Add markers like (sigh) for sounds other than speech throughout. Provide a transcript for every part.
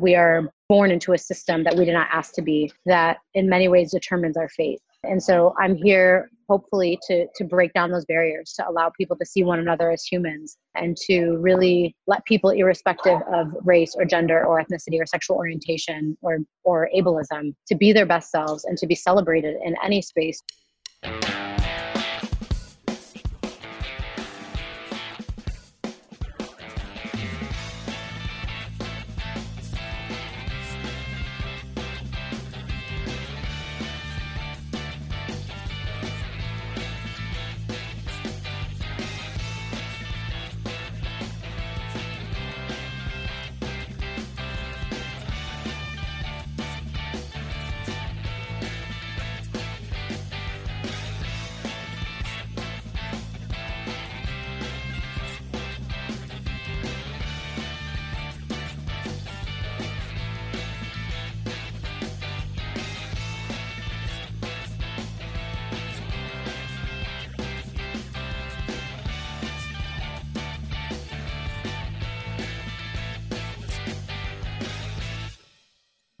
We are born into a system that we did not ask to be, that in many ways determines our fate. And so I'm here hopefully to to break down those barriers to allow people to see one another as humans and to really let people irrespective of race or gender or ethnicity or sexual orientation or or ableism to be their best selves and to be celebrated in any space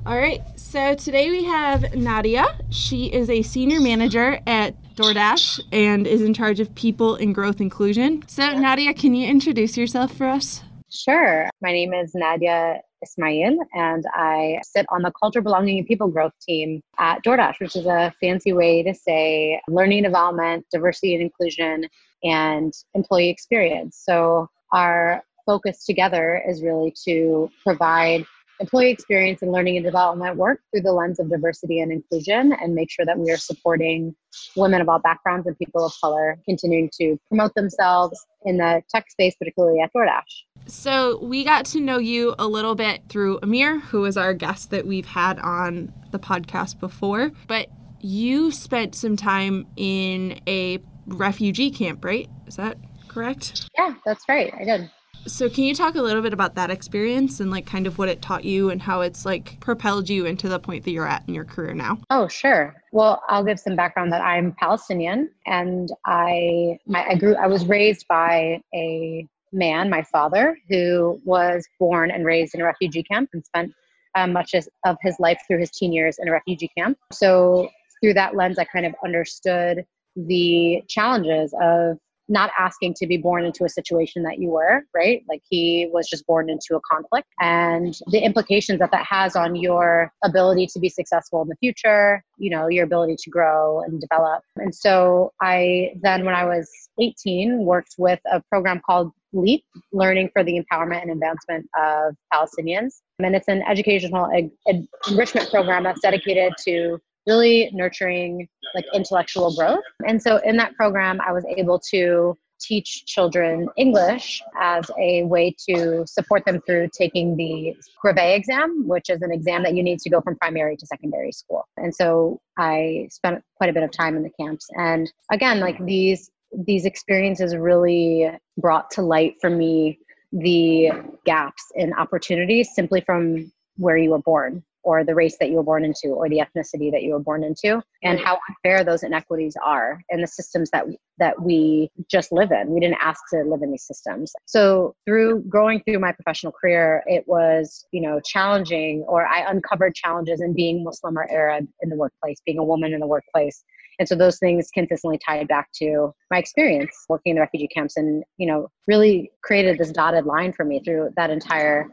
All right, so today we have Nadia. She is a senior manager at DoorDash and is in charge of people and growth inclusion. So, Nadia, can you introduce yourself for us? Sure. My name is Nadia Ismail, and I sit on the culture, belonging, and people growth team at DoorDash, which is a fancy way to say learning development, diversity and inclusion, and employee experience. So, our focus together is really to provide employee experience and learning and development work through the lens of diversity and inclusion and make sure that we are supporting women of all backgrounds and people of color continuing to promote themselves in the tech space, particularly at DoorDash. So, we got to know you a little bit through Amir, who is our guest that we've had on the podcast before, but you spent some time in a refugee camp, right? Is that correct? Yeah, that's right. I did. So, can you talk a little bit about that experience and like kind of what it taught you and how it's like propelled you into the point that you're at in your career now? Oh, sure. Well, I'll give some background that I'm Palestinian and I my I grew I was raised by a man, my father, who was born and raised in a refugee camp and spent um, much of his life through his teen years in a refugee camp. So, through that lens, I kind of understood the challenges of not asking to be born into a situation that you were, right? Like he was just born into a conflict and the implications that that has on your ability to be successful in the future, you know, your ability to grow and develop. And so I then, when I was 18, worked with a program called LEAP, Learning for the Empowerment and Advancement of Palestinians. And it's an educational ed- ed- enrichment program that's dedicated to really nurturing like intellectual growth. And so in that program, I was able to teach children English as a way to support them through taking the brevet exam, which is an exam that you need to go from primary to secondary school. And so I spent quite a bit of time in the camps. And again, like these these experiences really brought to light for me the gaps in opportunities simply from where you were born or the race that you were born into or the ethnicity that you were born into and mm. how unfair those inequities are in the systems that that we just live in. We didn't ask to live in these systems. So through growing through my professional career it was you know challenging or i uncovered challenges in being muslim or arab in the workplace being a woman in the workplace. And so those things consistently tied back to my experience working in the refugee camps and you know really created this dotted line for me through that entire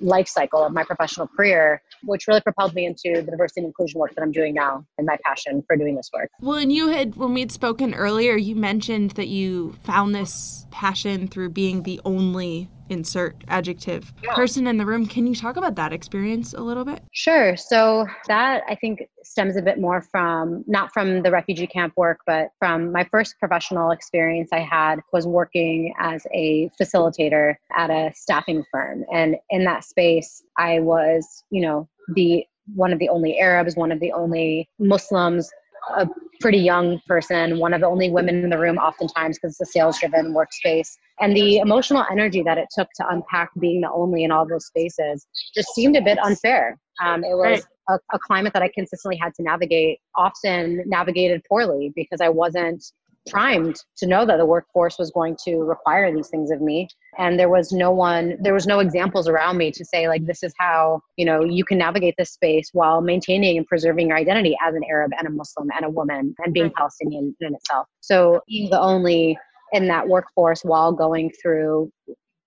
life cycle of my professional career, which really propelled me into the diversity and inclusion work that I'm doing now and my passion for doing this work. Well, and you had, when we'd spoken earlier, you mentioned that you found this passion through being the only insert adjective yeah. person in the room. Can you talk about that experience a little bit? Sure. So that I think stems a bit more from not from the refugee camp work, but from my first professional experience I had was working as a facilitator at a staffing firm. And in that space, I was, you know, the one of the only Arabs, one of the only Muslims a pretty young person, one of the only women in the room, oftentimes because it's a sales driven workspace. And the emotional energy that it took to unpack being the only in all those spaces just seemed a bit unfair. Um, it was a, a climate that I consistently had to navigate, often navigated poorly because I wasn't primed to know that the workforce was going to require these things of me. And there was no one there was no examples around me to say like this is how you know you can navigate this space while maintaining and preserving your identity as an arab and a muslim and a woman and being palestinian in itself. So being the only in that workforce while going through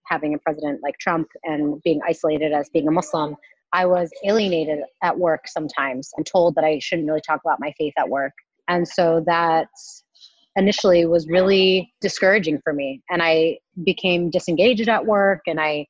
having a president like trump and being isolated as being a muslim i was alienated at work sometimes and told that i shouldn't really talk about my faith at work. And so that initially was really discouraging for me. And i became disengaged at work and i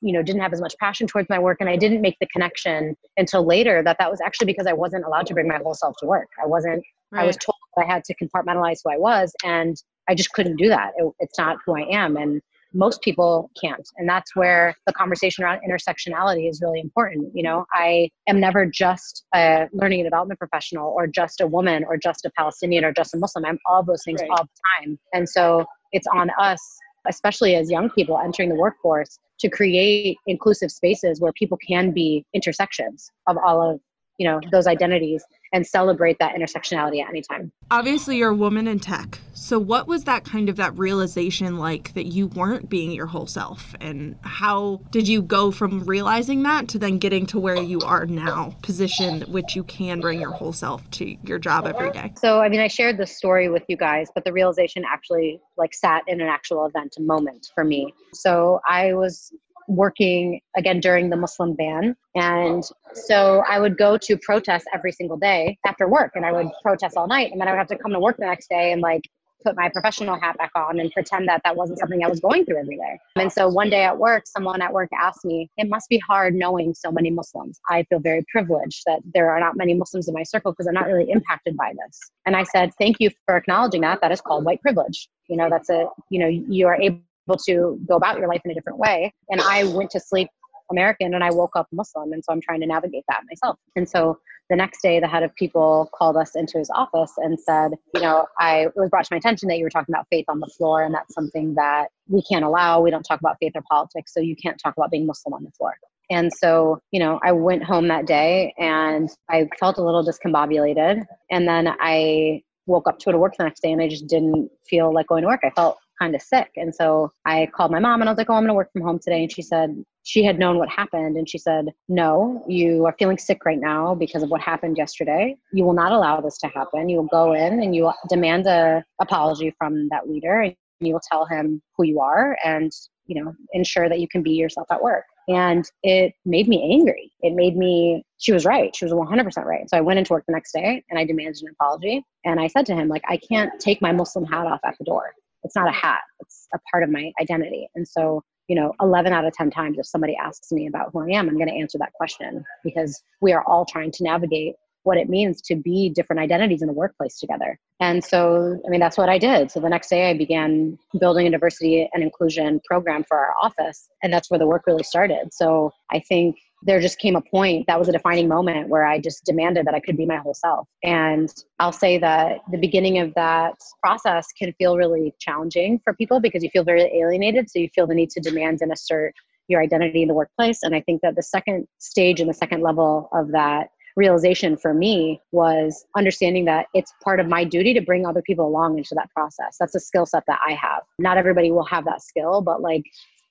you know didn't have as much passion towards my work and i didn't make the connection until later that that was actually because i wasn't allowed to bring my whole self to work. I wasn't right. i was told i had to compartmentalize who i was and i just couldn't do that. It, it's not who i am. And most people can't. And that's where the conversation around intersectionality is really important. You know i am never just a learning and development professional or just a woman or just a palestinian or just a muslim. I'm all those things right. all the time. And so it's on us especially as young people entering the workforce to create inclusive spaces where people can be intersections of all of you know those identities and celebrate that intersectionality at any time. Obviously you're a woman in tech so what was that kind of that realization like that you weren't being your whole self and how did you go from realizing that to then getting to where you are now positioned which you can bring your whole self to your job every day so i mean i shared this story with you guys but the realization actually like sat in an actual event a moment for me so i was working again during the Muslim ban. And so I would go to protest every single day after work and I would protest all night. And then I would have to come to work the next day and like put my professional hat back on and pretend that that wasn't something I was going through every day. And so one day at work, someone at work asked me, It must be hard knowing so many Muslims. I feel very privileged that there are not many Muslims in my circle because I'm not really impacted by this. And I said, Thank you for acknowledging that. That is called white privilege. You know, that's a, you know, you are able to go about your life in a different way. And I went to sleep American and I woke up Muslim. And so I'm trying to navigate that myself. And so the next day, the head of people called us into his office and said, You know, I, it was brought to my attention that you were talking about faith on the floor, and that's something that we can't allow. We don't talk about faith or politics, so you can't talk about being Muslim on the floor. And so, you know, I went home that day and I felt a little discombobulated. And then I woke up to go to work the next day and I just didn't feel like going to work. I felt kind of sick. And so I called my mom and I was like, oh, I'm going to work from home today. And she said, she had known what happened. And she said, no, you are feeling sick right now because of what happened yesterday. You will not allow this to happen. You will go in and you will demand a apology from that leader and you will tell him who you are and, you know, ensure that you can be yourself at work. And it made me angry. It made me, she was right. She was 100% right. So I went into work the next day and I demanded an apology. And I said to him, like, I can't take my Muslim hat off at the door it's not a hat it's a part of my identity. And so you know 11 out of 10 times if somebody asks me about who i am i'm going to answer that question because we are all trying to navigate what it means to be different identities in the workplace together. And so i mean that's what i did. So the next day i began building a diversity and inclusion program for our office and that's where the work really started. So i think there just came a point that was a defining moment where I just demanded that I could be my whole self. And I'll say that the beginning of that process can feel really challenging for people because you feel very alienated. So you feel the need to demand and assert your identity in the workplace. And I think that the second stage and the second level of that realization for me was understanding that it's part of my duty to bring other people along into that process. That's a skill set that I have. Not everybody will have that skill, but like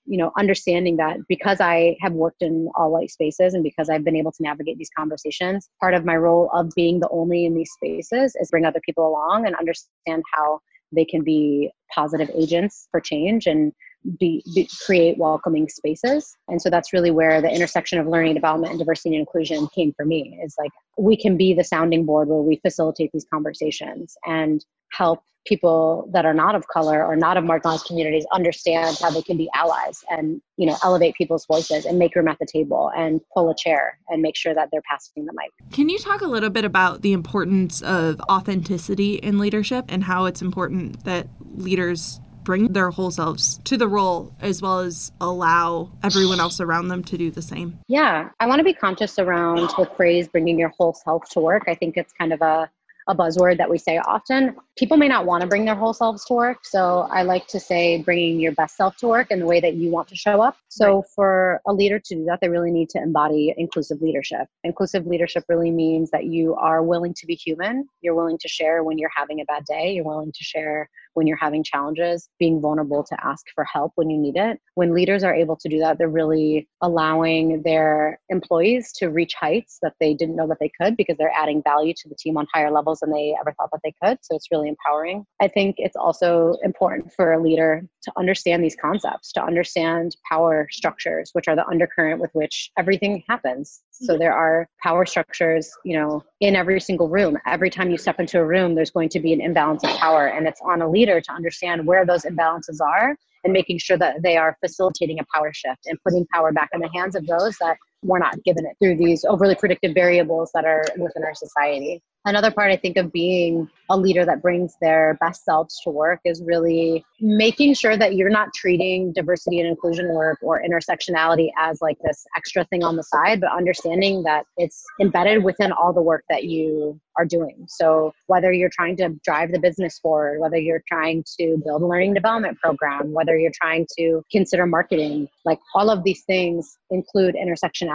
you know understanding that because i have worked in all white spaces and because i've been able to navigate these conversations part of my role of being the only in these spaces is bring other people along and understand how they can be positive agents for change and be, be, create welcoming spaces. And so that's really where the intersection of learning development and diversity and inclusion came for me is like we can be the sounding board where we facilitate these conversations and help people that are not of color or not of marginalized communities understand how they can be allies and you know elevate people's voices and make room at the table and pull a chair and make sure that they're passing the mic. Can you talk a little bit about the importance of authenticity in leadership and how it's important that leaders bring their whole selves to the role as well as allow everyone else around them to do the same yeah i want to be conscious around the phrase bringing your whole self to work i think it's kind of a a buzzword that we say often. People may not want to bring their whole selves to work. So I like to say bringing your best self to work in the way that you want to show up. So right. for a leader to do that, they really need to embody inclusive leadership. Inclusive leadership really means that you are willing to be human. You're willing to share when you're having a bad day. You're willing to share when you're having challenges, being vulnerable to ask for help when you need it. When leaders are able to do that, they're really allowing their employees to reach heights that they didn't know that they could because they're adding value to the team on higher levels than they ever thought that they could. So it's really empowering. I think it's also important for a leader to understand these concepts, to understand power structures, which are the undercurrent with which everything happens. So there are power structures, you know, in every single room. Every time you step into a room, there's going to be an imbalance of power. And it's on a leader to understand where those imbalances are and making sure that they are facilitating a power shift and putting power back in the hands of those that we're not given it through these overly predictive variables that are within our society. Another part I think of being a leader that brings their best selves to work is really making sure that you're not treating diversity and inclusion work or intersectionality as like this extra thing on the side, but understanding that it's embedded within all the work that you are doing. So whether you're trying to drive the business forward, whether you're trying to build a learning development program, whether you're trying to consider marketing, like all of these things include intersectionality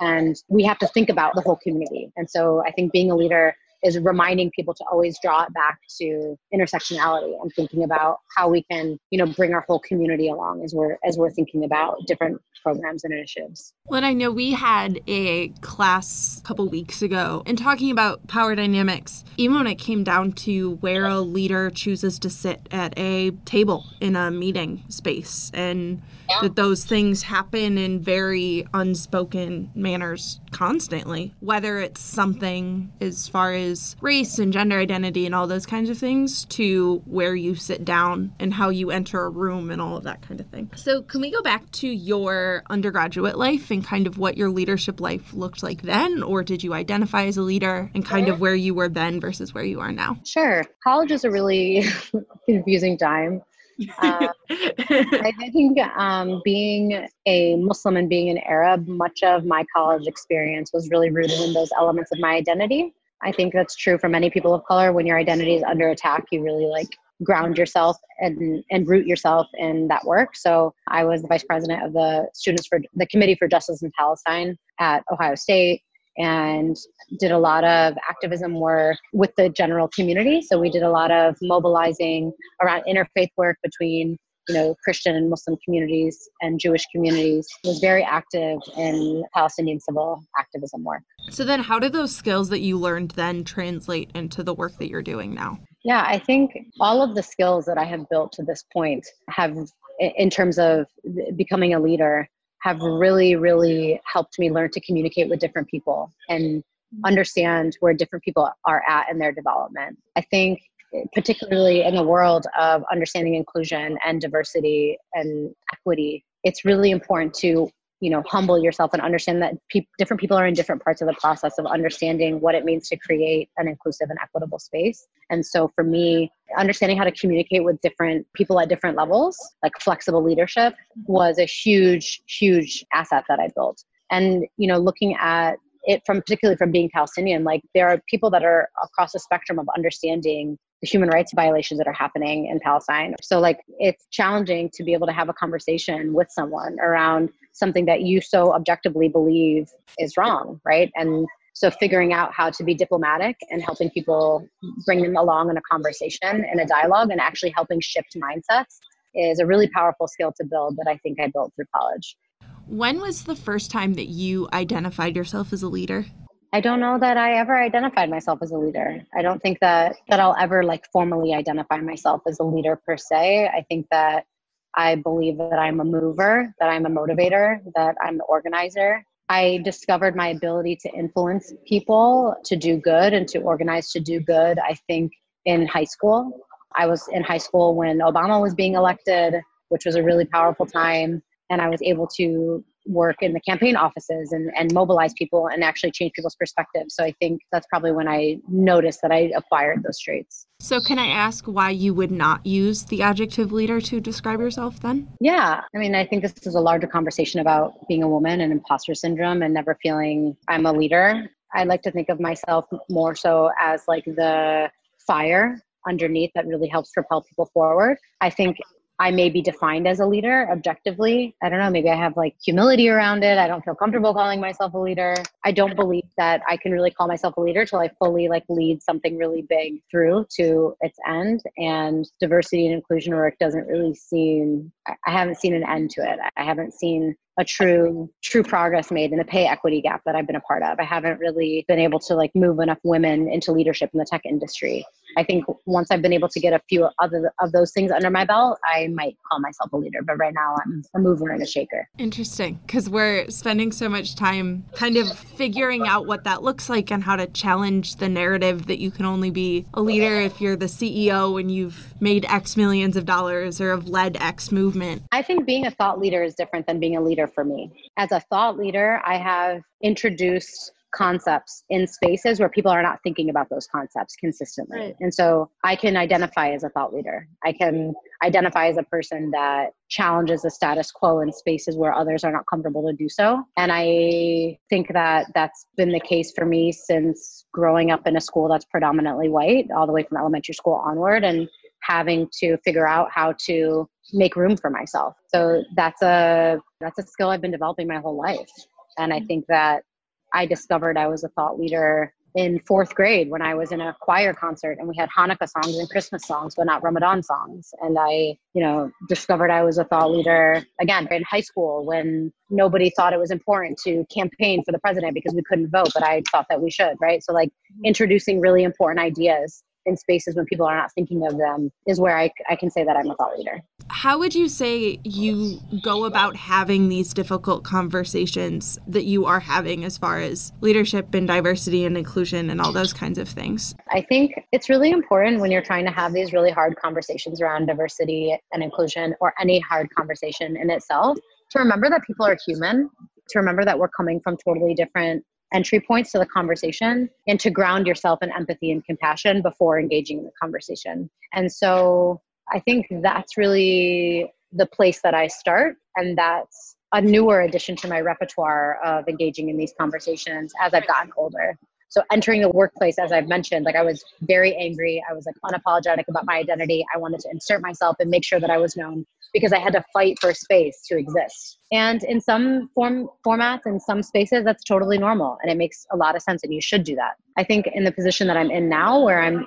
and we have to think about the whole community. And so i think being a leader is reminding people to always draw it back to intersectionality and thinking about how we can you know bring our whole community along as we're as we're thinking about different programs and initiatives well i know we had a class a couple weeks ago and talking about power dynamics even when it came down to where a leader chooses to sit at a table in a meeting space and yeah. that those things happen in very unspoken manners constantly whether it's something as far as is race and gender identity and all those kinds of things to where you sit down and how you enter a room and all of that kind of thing. So, can we go back to your undergraduate life and kind of what your leadership life looked like then? Or did you identify as a leader and kind of where you were then versus where you are now? Sure. College is a really (laughs) confusing time. uh, I (laughs) think um, being a Muslim and being an Arab, much of my college experience was really rooted in those elements of my identity. I think that's true for many people of color. When your identity is under attack, you really like ground yourself and and root yourself in that work. So I was the vice president of the Students for the Committee for Justice in Palestine at Ohio State and did a lot of activism work with the general community. So we did a lot of mobilizing around interfaith work between you know, Christian and Muslim communities and Jewish communities, was very active in Palestinian civil activism work. So then how did those skills that you learned then translate into the work that you're doing now? Yeah, I think all of the skills that I have built to this point have in terms of becoming a leader have really really helped me learn to communicate with different people and understand where different people are at in their development. I think particularly in the world of understanding inclusion and diversity and equity, it's really important to you know humble yourself and understand that pe- different people are in different parts of the process of understanding what it means to create an inclusive and equitable space. And so for me understanding how to communicate with different people at different levels like flexible leadership was a huge huge asset that i built. And you know looking at it from particularly from being palestinian like there are people that are across the spectrum of understanding human rights violations that are happening in Palestine. So, like, it's challenging to be able to have a conversation with someone around something that you so objectively believe is wrong, right? And so, figuring out how to be diplomatic and helping people bring them along in a conversation and a dialogue and actually helping shift mindsets is a really powerful skill to build that I think I built through college. When was the first time that you identified yourself as a leader? I don't know that I ever identified myself as a leader. I don't think that that I'll ever like formally identify myself as a leader per se. I think that I believe that I'm a mover, that I'm a motivator, that I'm the organizer. I discovered my ability to influence people to do good and to organize to do good, I think, in high school. I was in high school when Obama was being elected, which was a really powerful time. And I was able to work in the campaign offices and, and mobilize people and actually change people's perspectives. So I think that's probably when I noticed that I acquired those traits. So, can I ask why you would not use the adjective leader to describe yourself then? Yeah. I mean, I think this is a larger conversation about being a woman and imposter syndrome and never feeling I'm a leader. I like to think of myself more so as like the fire underneath that really helps propel people forward. I think I may be defined as a leader objectively. I don't know, maybe I have like humility around it. I don't feel comfortable calling myself a leader. I don't believe that I can really call myself a leader till I fully like lead something really big through to its end. And diversity and inclusion work doesn't really seem I haven't seen an end to it. I haven't seen a true true progress made in the pay equity gap that I've been a part of. I haven't really been able to like move enough women into leadership in the tech industry. I think once I've been able to get a few other of those things under my belt, I might call myself a leader. But right now, I'm a mover and a shaker. Interesting, because we're spending so much time kind of figuring out what that looks like and how to challenge the narrative that you can only be a leader if you're the CEO and you've made X millions of dollars or have led X movement. I think being a thought leader is different than being a leader for me. As a thought leader, I have introduced concepts in spaces where people are not thinking about those concepts consistently. Right. And so I can identify as a thought leader. I can identify as a person that challenges the status quo in spaces where others are not comfortable to do so. And I think that that's been the case for me since growing up in a school that's predominantly white, all the way from elementary school onward, and having to figure out how to make room for myself. So that's a that's a skill I've been developing my whole life. And I mm-hmm. think that I discovered I was a thought leader in fourth grade when I was in a choir concert and we had Hanukkah songs and Christmas songs, but not Ramadan songs. And I, you know, discovered I was a thought leader again in high school when nobody thought it was important to campaign for the president because we couldn't vote, but I thought that we should, right? So, like, mm-hmm. introducing really important ideas in spaces when people are not thinking of them is where I, I can say that I'm a thought leader. How would you say you go about having these difficult conversations that you are having as far as leadership and diversity and inclusion and all those kinds of things? I think it's really important when you're trying to have these really hard conversations around diversity and inclusion or any hard conversation in itself to remember that people are human, to remember that we're coming from totally different entry points to the conversation and to ground yourself in empathy and compassion before engaging in the conversation. And so I think that's really the place that I start. And that's a newer addition to my repertoire of engaging in these conversations as I've gotten older. So entering the workplace, as I've mentioned, like I was very angry. I was like unapologetic about my identity. I wanted to insert myself and make sure that I was known because I had to fight for space to exist. And in some form formats in some spaces, that's totally normal and it makes a lot of sense and you should do that. I think in the position that I'm in now where I'm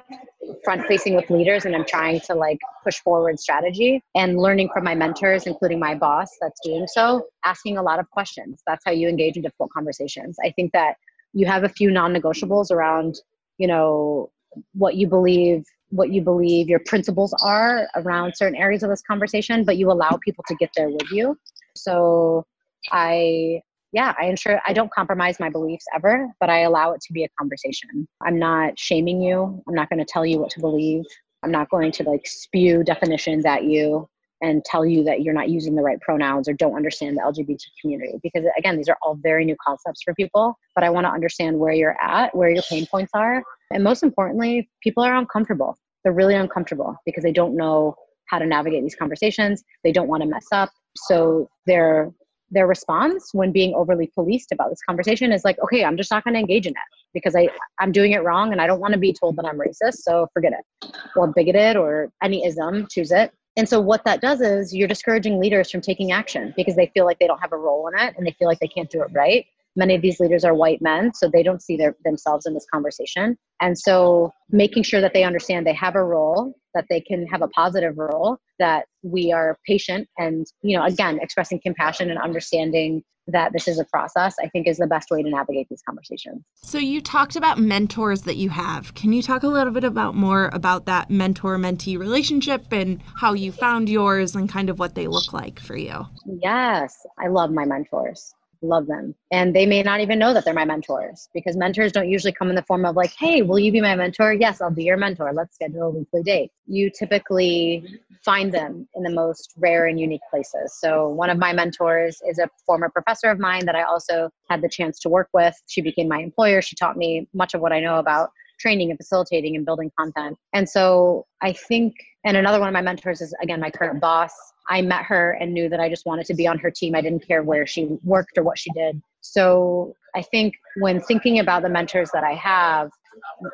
front facing with leaders and I'm trying to like push forward strategy and learning from my mentors, including my boss that's doing so, asking a lot of questions. That's how you engage in difficult conversations. I think that you have a few non-negotiables around you know what you believe what you believe your principles are around certain areas of this conversation but you allow people to get there with you. So i yeah i ensure i don't compromise my beliefs ever but i allow it to be a conversation. I'm not shaming you. I'm not going to tell you what to believe. I'm not going to like spew definitions at you and tell you that you're not using the right pronouns or don't understand the LGBT community. Because again, these are all very new concepts for people, but I want to understand where you're at, where your pain points are. And most importantly, people are uncomfortable. They're really uncomfortable because they don't know how to navigate these conversations. They don't want to mess up. So their their response when being overly policed about this conversation is like, okay, I'm just not going to engage in it because I, I'm doing it wrong and I don't want to be told that I'm racist. So forget it. Or bigoted or any ism, choose it. And so what that does is you're discouraging leaders from taking action because they feel like they don't have a role in it and they feel like they can't do it right. Many of these leaders are white men, so they don't see their, themselves in this conversation. And so making sure that they understand they have a role, that they can have a positive role, that we are patient and, you know, again, expressing compassion and understanding that this is a process, I think is the best way to navigate these conversations. So you talked about mentors that you have. Can you talk a little bit about more about that mentor mentee relationship and how you found yours and kind of what they look like for you? Yes, I love my mentors love them. And they may not even know that they're my mentors because mentors don't usually come in the form of like, hey, will you be my mentor? Yes, I'll be your mentor. Let's schedule a weekly date. You typically find them in the most rare and unique places. So one of my mentors is a former professor of mine that I also had the chance to work with. She became my employer. She taught me much of what I know about training and facilitating and building content. And so I think, and another one of my mentors is again my current boss. I met her and knew that I just wanted to be on her team. I didn't care where she worked or what she did. So I think when thinking about the mentors that I have,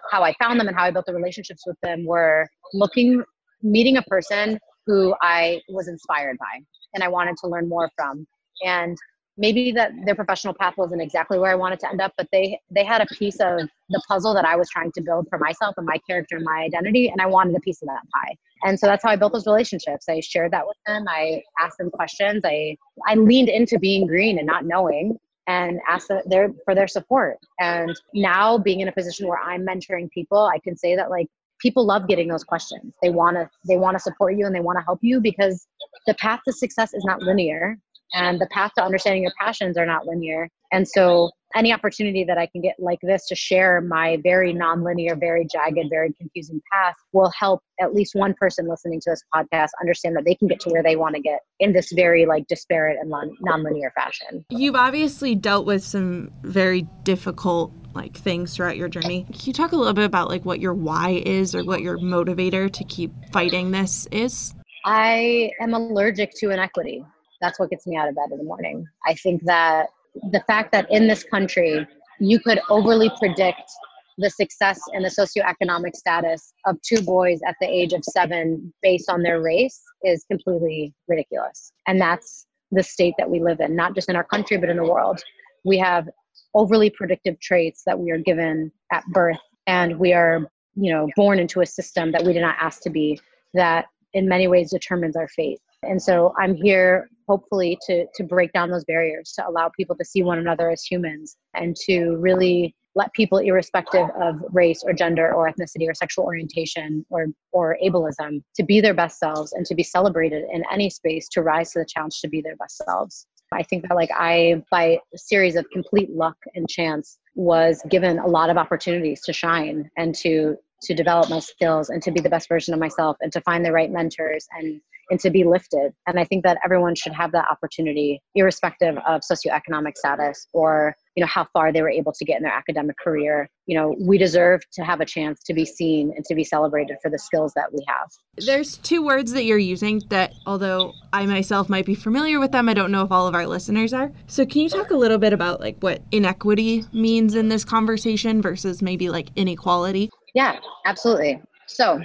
how I found them and how I built the relationships with them were looking, meeting a person who I was inspired by and I wanted to learn more from. And maybe that their professional path wasn't exactly where I wanted to end up, but they they had a piece of the puzzle that I was trying to build for myself and my character and my identity, and I wanted a piece of that pie. And so that's how I built those relationships. I shared that with them. I asked them questions. I I leaned into being green and not knowing, and asked their for their support. And now being in a position where I'm mentoring people, I can say that like people love getting those questions. They want to they want to support you and they want to help you because the path to success is not linear and the path to understanding your passions are not linear. And so any opportunity that I can get like this to share my very nonlinear, very jagged, very confusing path will help at least one person listening to this podcast understand that they can get to where they want to get in this very like disparate and non nonlinear fashion. You've obviously dealt with some very difficult like things throughout your journey. Can you talk a little bit about like what your why is or what your motivator to keep fighting this is? I am allergic to inequity. That's what gets me out of bed in the morning. I think that the fact that in this country you could overly predict the success and the socioeconomic status of two boys at the age of seven based on their race is completely ridiculous. And that's the state that we live in, not just in our country, but in the world. We have overly predictive traits that we are given at birth, and we are, you know, born into a system that we did not ask to be, that in many ways determines our fate. And so I'm here hopefully to to break down those barriers, to allow people to see one another as humans and to really let people irrespective of race or gender or ethnicity or sexual orientation or or ableism to be their best selves and to be celebrated in any space to rise to the challenge to be their best selves. I think that like I by a series of complete luck and chance was given a lot of opportunities to shine and to to develop my skills and to be the best version of myself and to find the right mentors and and to be lifted. And I think that everyone should have that opportunity, irrespective of socioeconomic status or you know how far they were able to get in their academic career. You know, we deserve to have a chance to be seen and to be celebrated for the skills that we have. There's two words that you're using that, although I myself might be familiar with them, I don't know if all of our listeners are. So, can you talk a little bit about like what inequity means in this conversation versus maybe like inequality? Yeah, absolutely. So,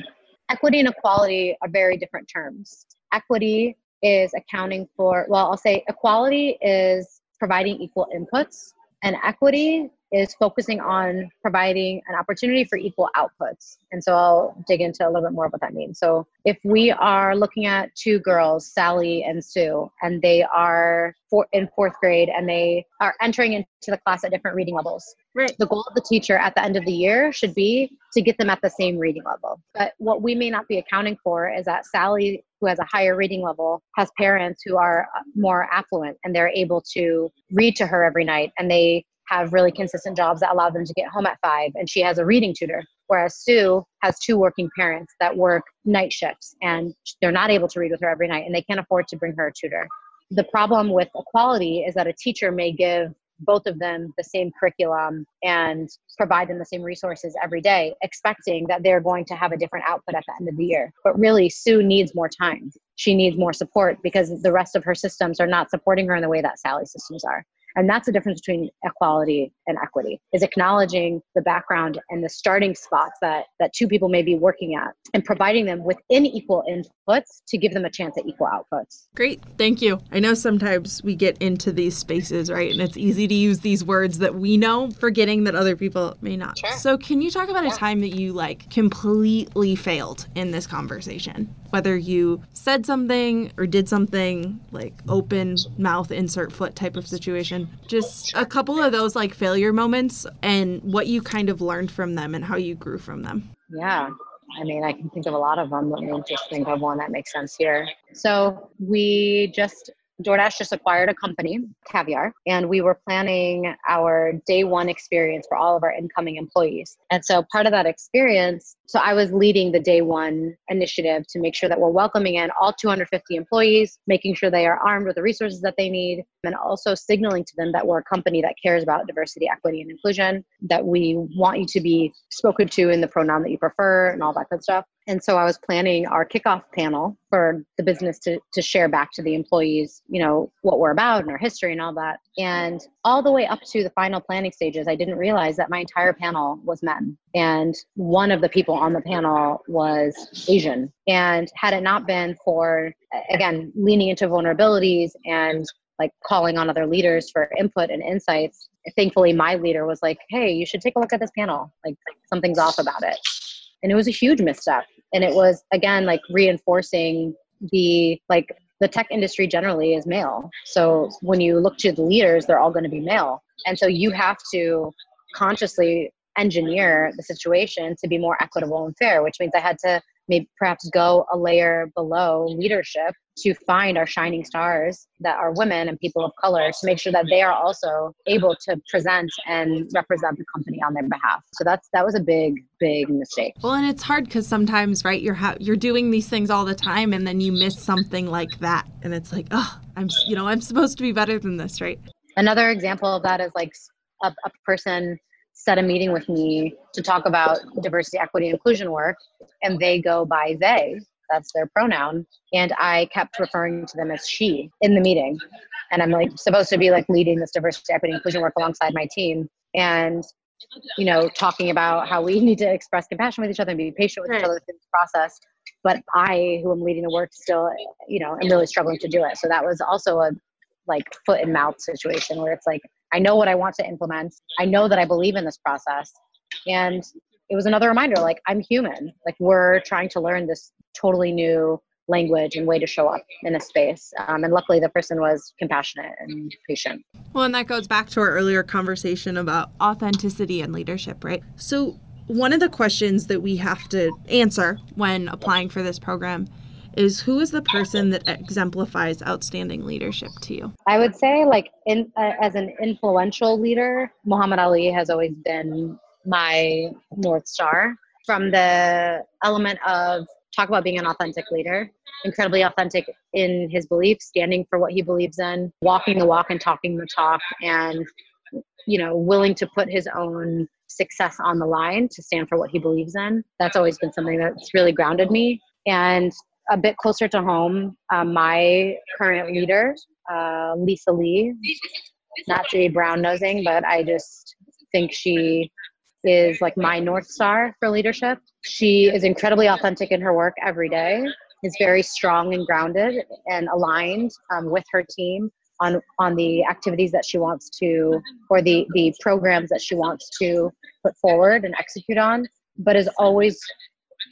equity and equality are very different terms. Equity is accounting for, well, I'll say equality is providing equal inputs, and equity is focusing on providing an opportunity for equal outputs. And so I'll dig into a little bit more of what that means. So if we are looking at two girls, Sally and Sue, and they are for, in fourth grade and they are entering into the class at different reading levels. Right. The goal of the teacher at the end of the year should be to get them at the same reading level. But what we may not be accounting for is that Sally, who has a higher reading level, has parents who are more affluent and they're able to read to her every night and they have really consistent jobs that allow them to get home at five and she has a reading tutor whereas sue has two working parents that work night shifts and they're not able to read with her every night and they can't afford to bring her a tutor the problem with equality is that a teacher may give both of them the same curriculum and provide them the same resources every day, expecting that they're going to have a different output at the end of the year. But really, Sue needs more time. She needs more support because the rest of her systems are not supporting her in the way that Sally's systems are. And that's the difference between equality and equity is acknowledging the background and the starting spots that, that two people may be working at and providing them with unequal inputs to give them a chance at equal outputs. Great. Thank you. I know sometimes we get into these spaces, right? And it's easy to use these words that we know, forgetting that other people may not. Sure. So can you talk about yeah. a time that you like completely failed in this conversation? Whether you said something or did something like open mouth insert foot type of situation just a couple of those like failure moments and what you kind of learned from them and how you grew from them. Yeah. I mean, I can think of a lot of them. Let me just think of one that makes sense here. So we just DoorDash just acquired a company, Caviar, and we were planning our day one experience for all of our incoming employees. And so part of that experience, so I was leading the day one initiative to make sure that we're welcoming in all 250 employees, making sure they are armed with the resources that they need, and also signaling to them that we're a company that cares about diversity, equity, and inclusion, that we want you to be spoken to in the pronoun that you prefer, and all that good stuff. And so I was planning our kickoff panel for the business to, to share back to the employees, you know, what we're about and our history and all that. And all the way up to the final planning stages, I didn't realize that my entire panel was men. And one of the people on the panel was Asian. And had it not been for, again, leaning into vulnerabilities and like calling on other leaders for input and insights, thankfully my leader was like, hey, you should take a look at this panel. Like something's off about it. And it was a huge misstep. And it was, again, like reinforcing the like the tech industry generally is male. So when you look to the leaders, they're all going to be male. And so you have to consciously engineer the situation to be more equitable and fair, which means I had to maybe perhaps go a layer below leadership to find our shining stars that are women and people of color to make sure that they are also able to present and represent the company on their behalf. So that's that was a big big mistake. Well, and it's hard cuz sometimes right you're ha- you're doing these things all the time and then you miss something like that and it's like, "Oh, I'm you know, I'm supposed to be better than this, right?" Another example of that is like a, a person set a meeting with me to talk about diversity, equity, inclusion work, and they go by they. That's their pronoun. And I kept referring to them as she in the meeting. And I'm like supposed to be like leading this diversity, equity, inclusion work alongside my team. And you know, talking about how we (laughs) need to express compassion with each other and be patient with right. each other through this process. But I, who am leading the work, still, you know, am really struggling to do it. So that was also a like foot and mouth situation where it's like I know what I want to implement. I know that I believe in this process. And it was another reminder like, I'm human. Like, we're trying to learn this totally new language and way to show up in a space. Um, and luckily, the person was compassionate and patient. Well, and that goes back to our earlier conversation about authenticity and leadership, right? So, one of the questions that we have to answer when applying for this program is who is the person that exemplifies outstanding leadership to you? I would say, like, in uh, as an influential leader, Muhammad Ali has always been my north star. From the element of talk about being an authentic leader, incredibly authentic in his beliefs, standing for what he believes in, walking the walk and talking the talk, and you know, willing to put his own success on the line to stand for what he believes in. That's always been something that's really grounded me. And a bit closer to home, uh, my current leader, uh, Lisa Lee, not to be brown nosing, but I just think she is like my North Star for leadership. She is incredibly authentic in her work every day, is very strong and grounded and aligned um, with her team on on the activities that she wants to or the the programs that she wants to put forward and execute on but is always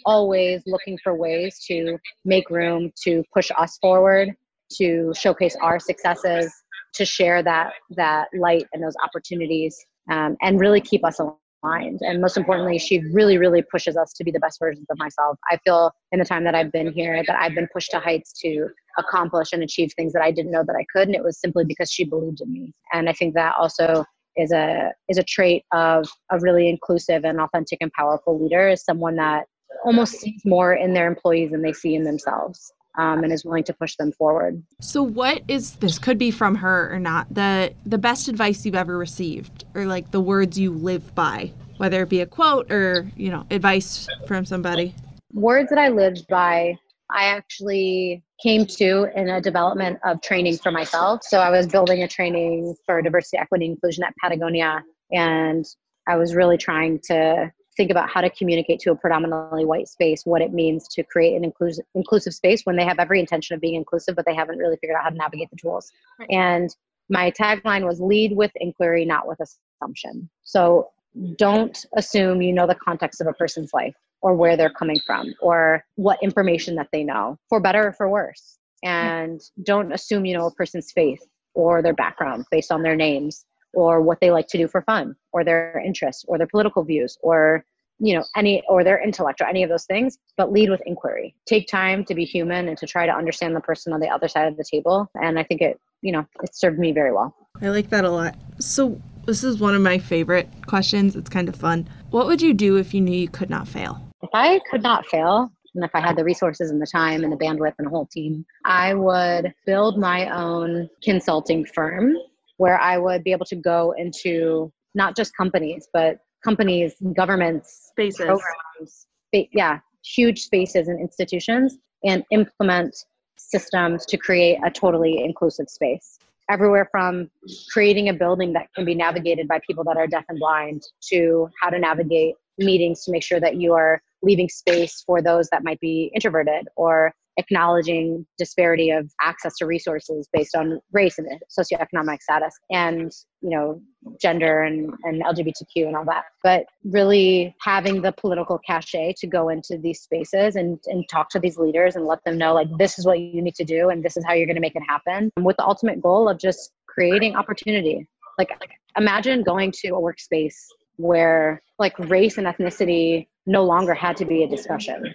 always looking for ways to make room to push us forward, to showcase our successes, to share that that light and those opportunities, um, and really keep us aligned. And most importantly, she really, really pushes us to be the best versions of myself. I feel in the time that I've been here that I've been pushed to heights to accomplish and achieve things that I didn't know that I could, and it was simply because she believed in me. And I think that also is a is a trait of a really inclusive and authentic and powerful leader is someone that almost sees more in their employees than they see in themselves um, and is willing to push them forward. So, what is this? Could be from her or not. The the best advice you've ever received, or like the words you live by, whether it be a quote or you know advice from somebody. Words that I lived by. I actually came to in a development of training for myself. So I was building a training for diversity, equity, inclusion at Patagonia, and I was really trying to think about how to communicate to a predominantly white space what it means to create an inclusive inclusive space when they have every intention of being inclusive but they haven't really figured out how to navigate the tools. Right. and my tagline was lead with inquiry not with assumption. So don't assume you know the context of a person's life or where they're coming from or what information that they know for better or for worse. And don't assume you know a person's faith or their background based on their names or what they like to do for fun or their interests or their political views or you know any or their intellect or any of those things but lead with inquiry. Take time to be human and to try to understand the person on the other side of the table and i think it you know it served me very well. I like that a lot. So this is one of my favorite questions. It's kind of fun. What would you do if you knew you could not fail? If i could not fail and if I had the resources and the time and the bandwidth and a whole team, I would build my own consulting firm where I would be able to go into not just companies, but companies, governments, spaces, programs, yeah, huge spaces and institutions, and implement systems to create a totally inclusive space. Everywhere from creating a building that can be navigated by people that are deaf and blind to how to navigate meetings to make sure that you are leaving space for those that might be introverted or acknowledging disparity of access to resources based on race and socioeconomic status and you know gender and, and lgbtq and all that but really having the political cachet to go into these spaces and, and talk to these leaders and let them know like this is what you need to do and this is how you're going to make it happen with the ultimate goal of just creating opportunity like, like imagine going to a workspace where like race and ethnicity no longer had to be a discussion.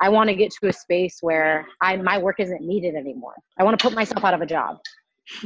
I want to get to a space where I my work isn't needed anymore. I want to put myself out of a job.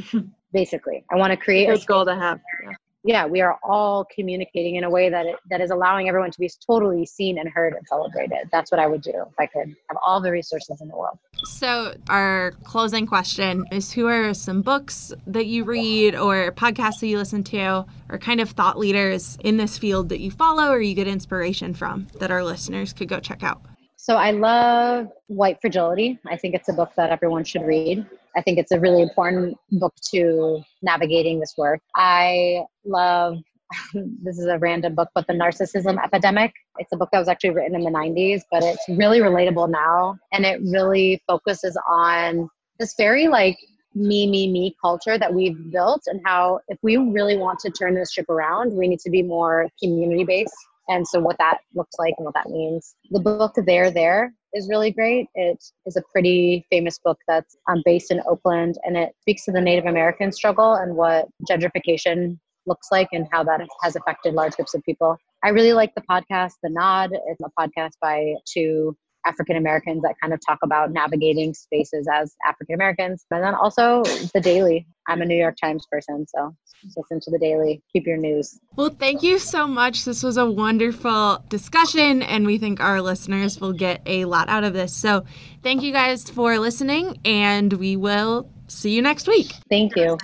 (laughs) Basically, I want to create a goal to have. Yeah yeah, we are all communicating in a way that it, that is allowing everyone to be totally seen and heard and celebrated. That's what I would do if I could have all the resources in the world. So, our closing question is: Who are some books that you read, or podcasts that you listen to, or kind of thought leaders in this field that you follow or you get inspiration from that our listeners could go check out? So I love White Fragility. I think it's a book that everyone should read. I think it's a really important book to navigating this work. I love (laughs) this is a random book, but The Narcissism Epidemic. It's a book that was actually written in the 90s, but it's really relatable now. And it really focuses on this very like me, me, me culture that we've built and how if we really want to turn this ship around, we need to be more community based and so what that looks like and what that means. The book There There is really great. It is a pretty famous book that's um, based in Oakland and it speaks to the Native American struggle and what gentrification looks like and how that has affected large groups of people. I really like the podcast, The Nod. It's a podcast by two African Americans that kind of talk about navigating spaces as African Americans. And then also The Daily. I'm a New York Times person, so listen to The Daily. Keep your news. Well, thank you so much. This was a wonderful discussion, and we think our listeners will get a lot out of this. So thank you guys for listening, and we will see you next week. Thank you.